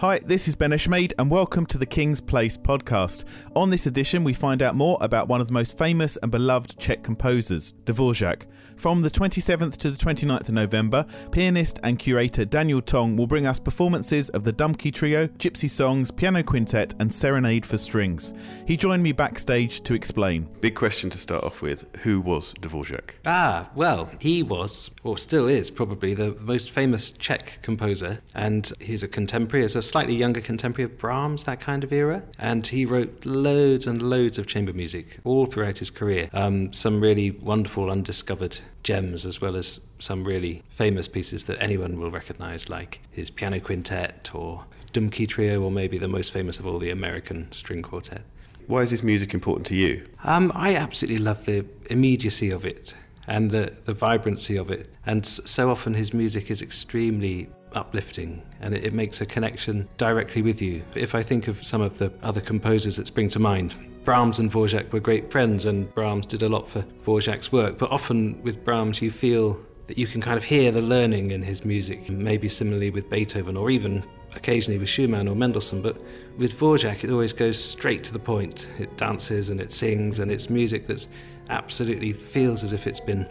Hi, this is Ben Eshmade, and welcome to the King's Place podcast. On this edition, we find out more about one of the most famous and beloved Czech composers, Dvorak. From the 27th to the 29th of November, pianist and curator Daniel Tong will bring us performances of the Dumky Trio, Gypsy Songs, Piano Quintet, and Serenade for Strings. He joined me backstage to explain. Big question to start off with who was Dvorak? Ah, well, he was, or still is, probably the most famous Czech composer, and he's a contemporary, as a slightly younger contemporary of Brahms, that kind of era. And he wrote loads and loads of chamber music all throughout his career. Um, some really wonderful, undiscovered gems, as well as some really famous pieces that anyone will recognize, like his piano quintet or Dumky Trio, or maybe the most famous of all, the American String Quartet. Why is his music important to you? Um, I absolutely love the immediacy of it and the, the vibrancy of it. And so often his music is extremely uplifting and it, it, makes a connection directly with you. If I think of some of the other composers that spring to mind, Brahms and Dvorak were great friends and Brahms did a lot for Dvorak's work, but often with Brahms you feel that you can kind of hear the learning in his music, maybe similarly with Beethoven or even occasionally with Schumann or Mendelssohn, but with Dvorak it always goes straight to the point. It dances and it sings and it's music that absolutely feels as if it's been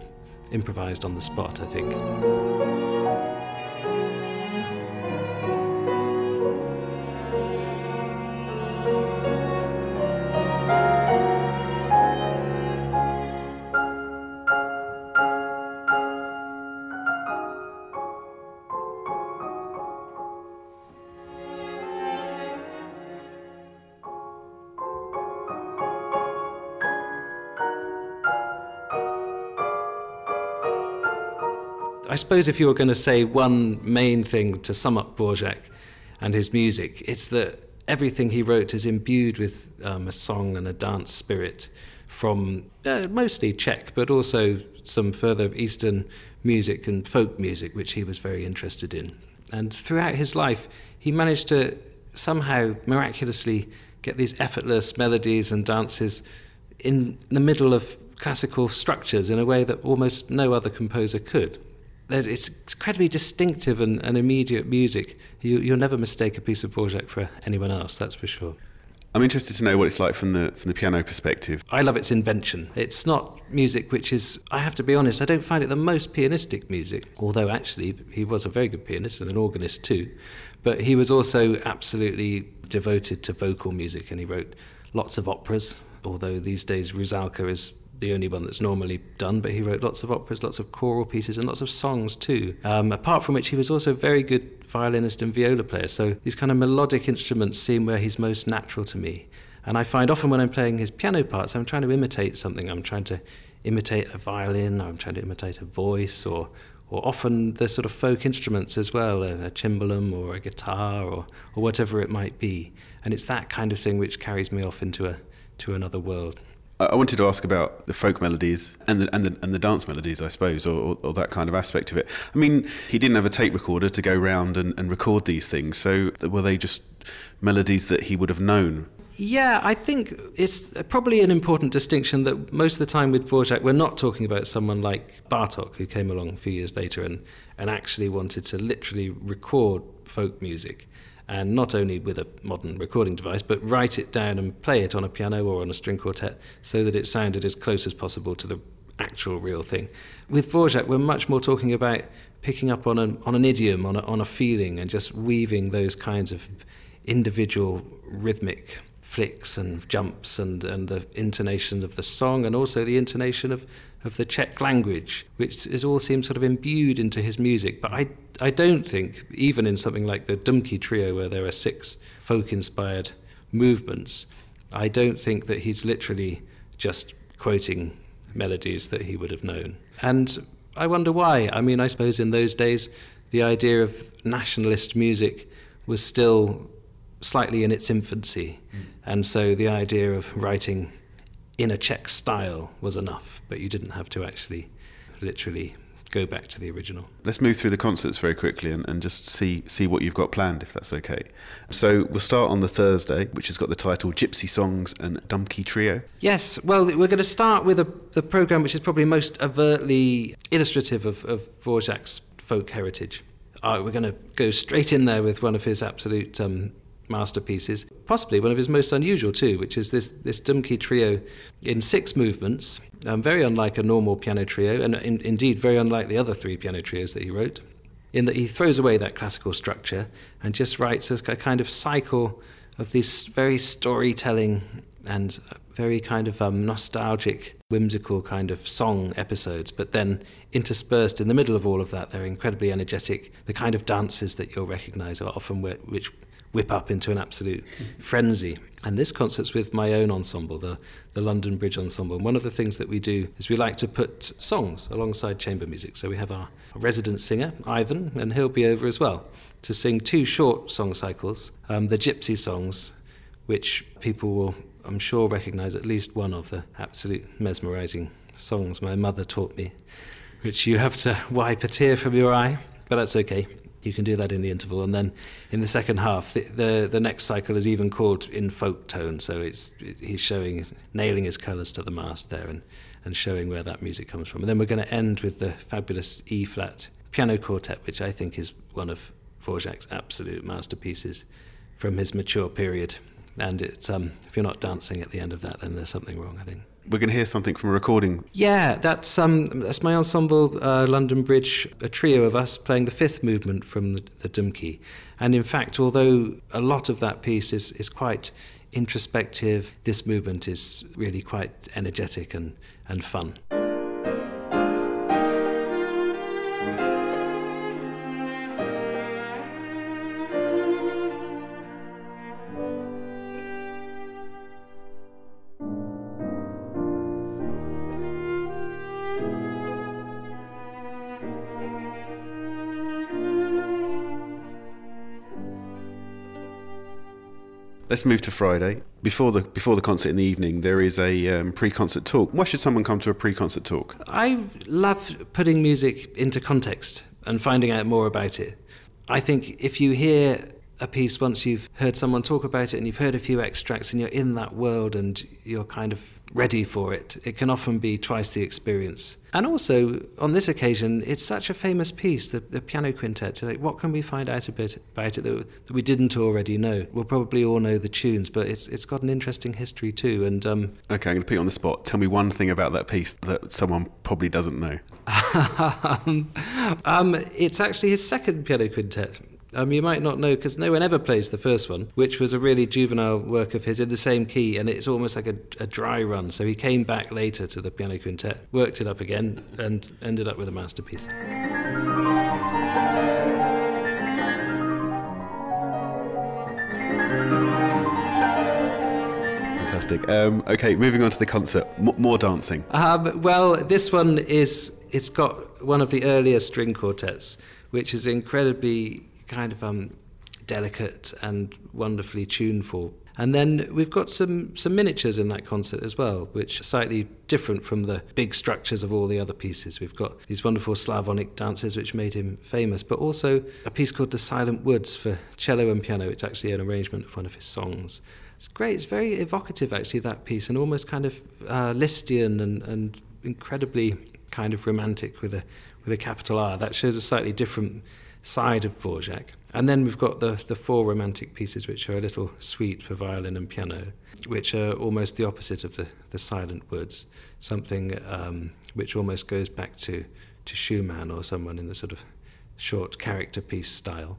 improvised on the spot, I think. Suppose if you were going to say one main thing to sum up Dvorak and his music, it's that everything he wrote is imbued with um, a song and a dance spirit from uh, mostly Czech, but also some further Eastern music and folk music, which he was very interested in. And throughout his life, he managed to somehow miraculously get these effortless melodies and dances in the middle of classical structures in a way that almost no other composer could it's incredibly distinctive and, and immediate music. You, you'll never mistake a piece of Dvorak for anyone else, that's for sure. I'm interested to know what it's like from the from the piano perspective. I love its invention. It's not music which is I have to be honest, I don't find it the most pianistic music, although actually he was a very good pianist and an organist too. But he was also absolutely devoted to vocal music and he wrote lots of operas, although these days Rusalka is the only one that's normally done, but he wrote lots of operas, lots of choral pieces, and lots of songs too. Um, apart from which, he was also a very good violinist and viola player. So these kind of melodic instruments seem where he's most natural to me. And I find often when I'm playing his piano parts, I'm trying to imitate something. I'm trying to imitate a violin, or I'm trying to imitate a voice, or or often the sort of folk instruments as well, a, cimbalom or a guitar or, or whatever it might be. And it's that kind of thing which carries me off into a to another world. I wanted to ask about the folk melodies and the and the, and the dance melodies, I suppose, or, or, or, that kind of aspect of it. I mean, he didn't have a tape recorder to go round and, and record these things, so were they just melodies that he would have known? Yeah, I think it's probably an important distinction that most of the time with Dvorak, we're not talking about someone like Bartok, who came along a few years later and, and actually wanted to literally record folk music and not only with a modern recording device, but write it down and play it on a piano or on a string quartet so that it sounded as close as possible to the actual real thing. With Dvorak, we're much more talking about picking up on an, on an idiom, on a, on a feeling, and just weaving those kinds of individual rhythmic flicks and jumps and, and the intonation of the song and also the intonation of, of the Czech language, which is all seems sort of imbued into his music. But I, I don't think, even in something like the Dumky Trio, where there are six folk inspired movements, I don't think that he's literally just quoting melodies that he would have known. And I wonder why. I mean, I suppose in those days, the idea of nationalist music was still slightly in its infancy. Mm. And so the idea of writing in a Czech style was enough, but you didn't have to actually literally go back to the original. Let's move through the concerts very quickly and, and just see see what you've got planned, if that's okay. So we'll start on the Thursday, which has got the title Gypsy Songs and Dumky Trio. Yes, well, we're going to start with a, the program which is probably most overtly illustrative of, of Dvorak's folk heritage. uh, we're going to go straight in there with one of his absolute um, masterpieces, possibly one of his most unusual too, which is this this Dumky trio in six movements, um, very unlike a normal piano trio, and in, indeed very unlike the other three piano trios that he wrote. In that he throws away that classical structure and just writes a kind of cycle of these very storytelling and very kind of um, nostalgic, whimsical kind of song episodes, but then interspersed in the middle of all of that, they're incredibly energetic. The kind of dances that you'll recognize are often which whip up into an absolute frenzy. And this concert's with my own ensemble, the, the London Bridge Ensemble. And one of the things that we do is we like to put songs alongside chamber music. So we have our resident singer, Ivan, and he'll be over as well to sing two short song cycles, um, the Gypsy songs, which people will I'm sure recognize at least one of the absolute mesmerizing songs my mother taught me, which you have to wipe a tear from your eye, but that's okay. You can do that in the interval, and then in the second half, the the, the next cycle is even called in folk tone. So it's he's showing, nailing his colours to the mast there, and and showing where that music comes from. And then we're going to end with the fabulous E flat piano quartet, which I think is one of Dvorak's absolute masterpieces from his mature period and it's um, if you're not dancing at the end of that, then there's something wrong. I think we're going to hear something from a recording. Yeah, that's um, that's my ensemble, uh, London Bridge, a trio of us playing the fifth movement from the, the. And in fact, although a lot of that piece is is quite introspective, this movement is really quite energetic and and fun. Let's move to Friday. Before the before the concert in the evening, there is a um, pre-concert talk. Why should someone come to a pre-concert talk? I love putting music into context and finding out more about it. I think if you hear a piece once you've heard someone talk about it and you've heard a few extracts and you're in that world and you're kind of ready for it. It can often be twice the experience. And also, on this occasion, it's such a famous piece, the, the piano quintet. Like, what can we find out a bit about it that, that, we didn't already know? We'll probably all know the tunes, but it's it's got an interesting history too. And um, okay, I'm going to put you on the spot. Tell me one thing about that piece that someone probably doesn't know. um, um, it's actually his second piano quintet. Um, you might not know because no one ever plays the first one, which was a really juvenile work of his in the same key, and it's almost like a, a dry run. So he came back later to the piano quintet, worked it up again, and ended up with a masterpiece. Fantastic. Um, okay, moving on to the concert. M- more dancing. Um, well, this one is it's got one of the earlier string quartets, which is incredibly kind of um, delicate and wonderfully tuneful. And then we've got some, some miniatures in that concert as well, which are slightly different from the big structures of all the other pieces. We've got these wonderful Slavonic dances which made him famous, but also a piece called The Silent Woods for cello and piano. It's actually an arrangement of one of his songs. It's great. It's very evocative, actually, that piece, and almost kind of uh, and, and incredibly kind of romantic with a, with a capital R. That shows a slightly different side of Dvorak. And then we've got the, the four romantic pieces, which are a little suite for violin and piano, which are almost the opposite of the, the silent woods, something um, which almost goes back to, to Schumann or someone in the sort of short character piece style.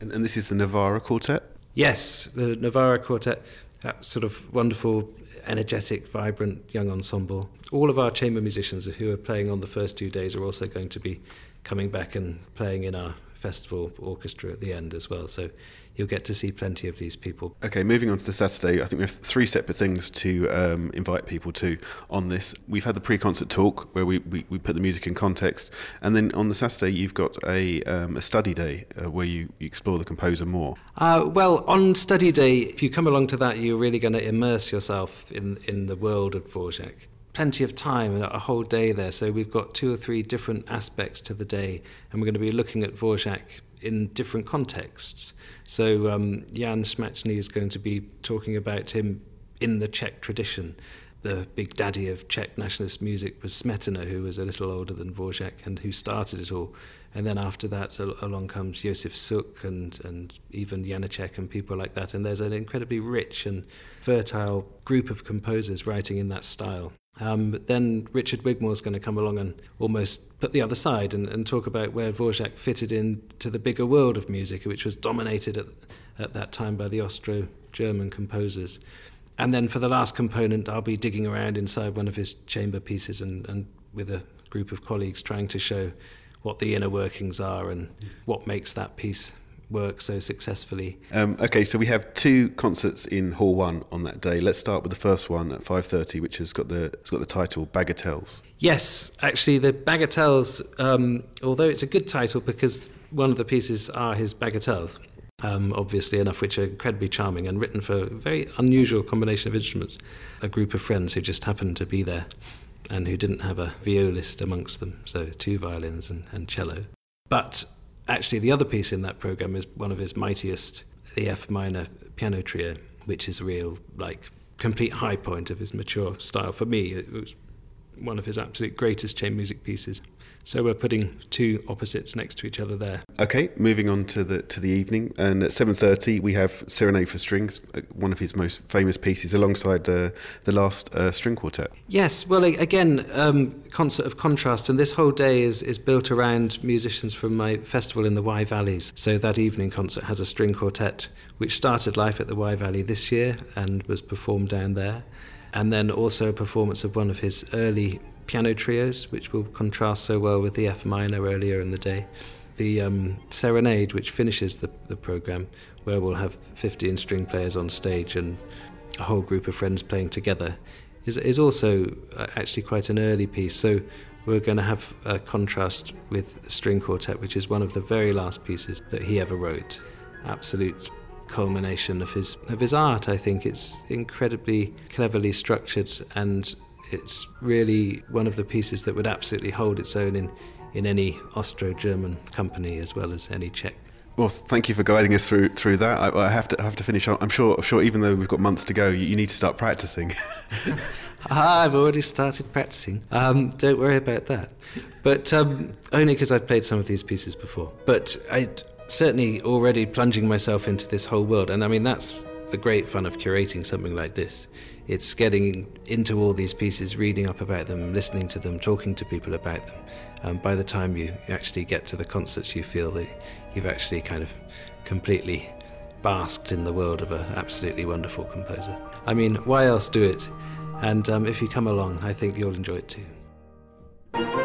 And, and this is the Novara Quartet? Yes, the Novara Quartet, that sort of wonderful, energetic, vibrant young ensemble. All of our chamber musicians who are playing on the first two days are also going to be coming back and playing in our festival orchestra at the end as well. So you'll get to see plenty of these people. Okay, moving on to the Saturday, I think we have three separate things to um, invite people to on this. We've had the pre-concert talk where we, we, we, put the music in context, and then on the Saturday you've got a, um, a study day uh, where you, you, explore the composer more. Uh, well, on study day, if you come along to that, you're really going to immerse yourself in in the world of Dvorak plenty of time and a whole day there. So we've got two or three different aspects to the day, and we're going to be looking at Dvorak in different contexts. So um, Jan Smaczny is going to be talking about him in the Czech tradition. The big daddy of Czech nationalist music was Smetana, who was a little older than Dvorak and who started it all. And then after that, along comes Josef Suk and, and even Janacek and people like that. And there's an incredibly rich and fertile group of composers writing in that style. Um, but then Richard Wigmore is going to come along and almost put the other side and, and talk about where Dvorak fitted into the bigger world of music, which was dominated at, at that time by the Austro German composers. And then for the last component, I'll be digging around inside one of his chamber pieces and, and with a group of colleagues trying to show what the inner workings are and what makes that piece work so successfully. Um, okay, so we have two concerts in Hall One on that day. Let's start with the first one at five thirty, which has got the it's got the title Bagatelles. Yes, actually, the Bagatelles. Um, although it's a good title because one of the pieces are his Bagatelles. Um, obviously enough, which are incredibly charming and written for a very unusual combination of instruments. A group of friends who just happened to be there and who didn't have a violist amongst them, so two violins and, and cello. But actually, the other piece in that program is one of his mightiest, the F minor piano trio, which is a real, like, complete high point of his mature style. For me, it was one of his absolute greatest chamber music pieces. So we're putting two opposites next to each other there. Okay, moving on to the to the evening, and at seven thirty we have Serenade for Strings, uh, one of his most famous pieces, alongside the the last uh, string quartet. Yes, well, again, um, concert of contrast, and this whole day is is built around musicians from my festival in the Wye Valleys. So that evening concert has a string quartet, which started life at the Wye Valley this year and was performed down there and then also a performance of one of his early piano trios, which will contrast so well with the F minor earlier in the day. The um, Serenade, which finishes the, the program, where we'll have 15 string players on stage and a whole group of friends playing together, is, is also uh, actually quite an early piece. So we're going to have a contrast with String Quartet, which is one of the very last pieces that he ever wrote. Absolute culmination of his of his art. I think it's incredibly cleverly structured and it's really one of the pieces that would absolutely hold its own in, in any Austro-German company as well as any Czech. Well, thank you for guiding us through through that. I, I have to have to finish. I'm sure. I'm Sure. Even though we've got months to go, you, you need to start practicing. ah, I've already started practicing. Um, don't worry about that. But um, only because I've played some of these pieces before. But I certainly already plunging myself into this whole world, and I mean that's the great fun of curating something like this. It's getting into all these pieces, reading up about them, listening to them, talking to people about them. Um, by the time you actually get to the concerts, you feel that you've actually kind of completely basked in the world of an absolutely wonderful composer. I mean, why else do it? And um, if you come along, I think you'll enjoy it too.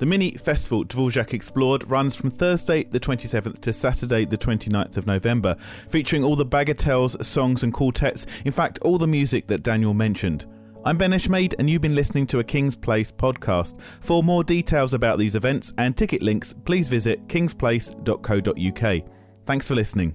The mini festival Dvorak Explored runs from Thursday the 27th to Saturday the 29th of November, featuring all the bagatelles, songs, and quartets, in fact, all the music that Daniel mentioned. I'm Ben Eshmade, and you've been listening to a King's Place podcast. For more details about these events and ticket links, please visit kingsplace.co.uk. Thanks for listening.